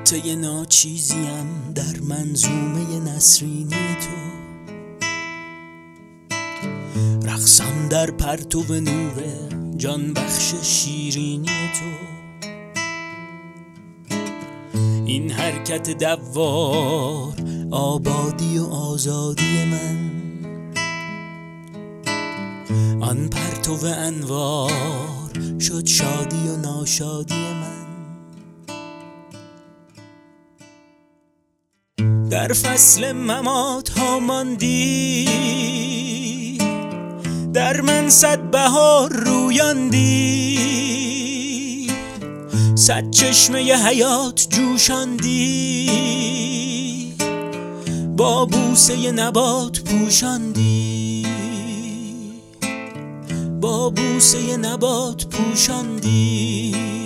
نکته ناچیزیم در منظومه نسرینی تو. رقصم در پرتو نور جان بخش شیرینی تو. این حرکت دوار آبادی و آزادی من. آن پرتو انوار شد شادی و ناشادی من. در فصل ممات ها ماندی. در من صد بهار رویاندی. صد چشمه حیات جوشاندی. با بوسه نبات پوشاندی. با بوسه نبات پوشاندی.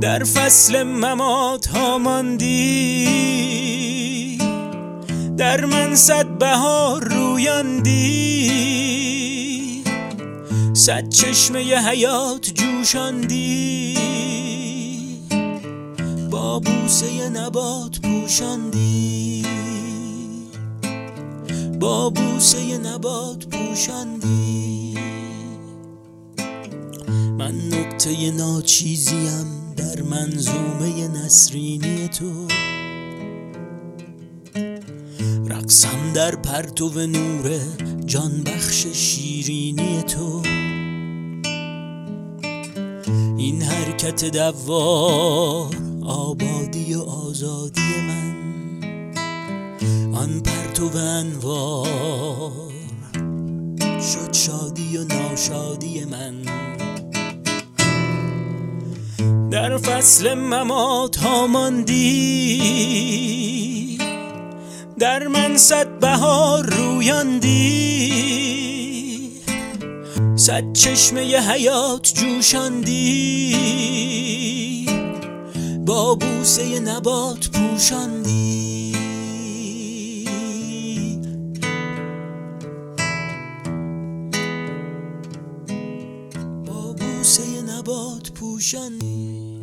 در فصل ممات ها ماندی. در من صد بهار رویاندی صد چشمه حیات جوشاندی. با بوسه نبات پوشاندی. با بوسه نبات پوشاندی. من نکته ناچیزیم. در منظومه نسرینی تو. رقصم در پرتو نور جان بخش شیرینی تو. این حرکت دوار آبادی و آزادی من. آن پرتو انوار شد شادی و ناشادی من. در فصل ممات ها ماندی. در من صد بهار رویاندی. صد چشمه حیات جوشاندی. با بوسه نبات پوشاندی. بوسه نبات پوشاندی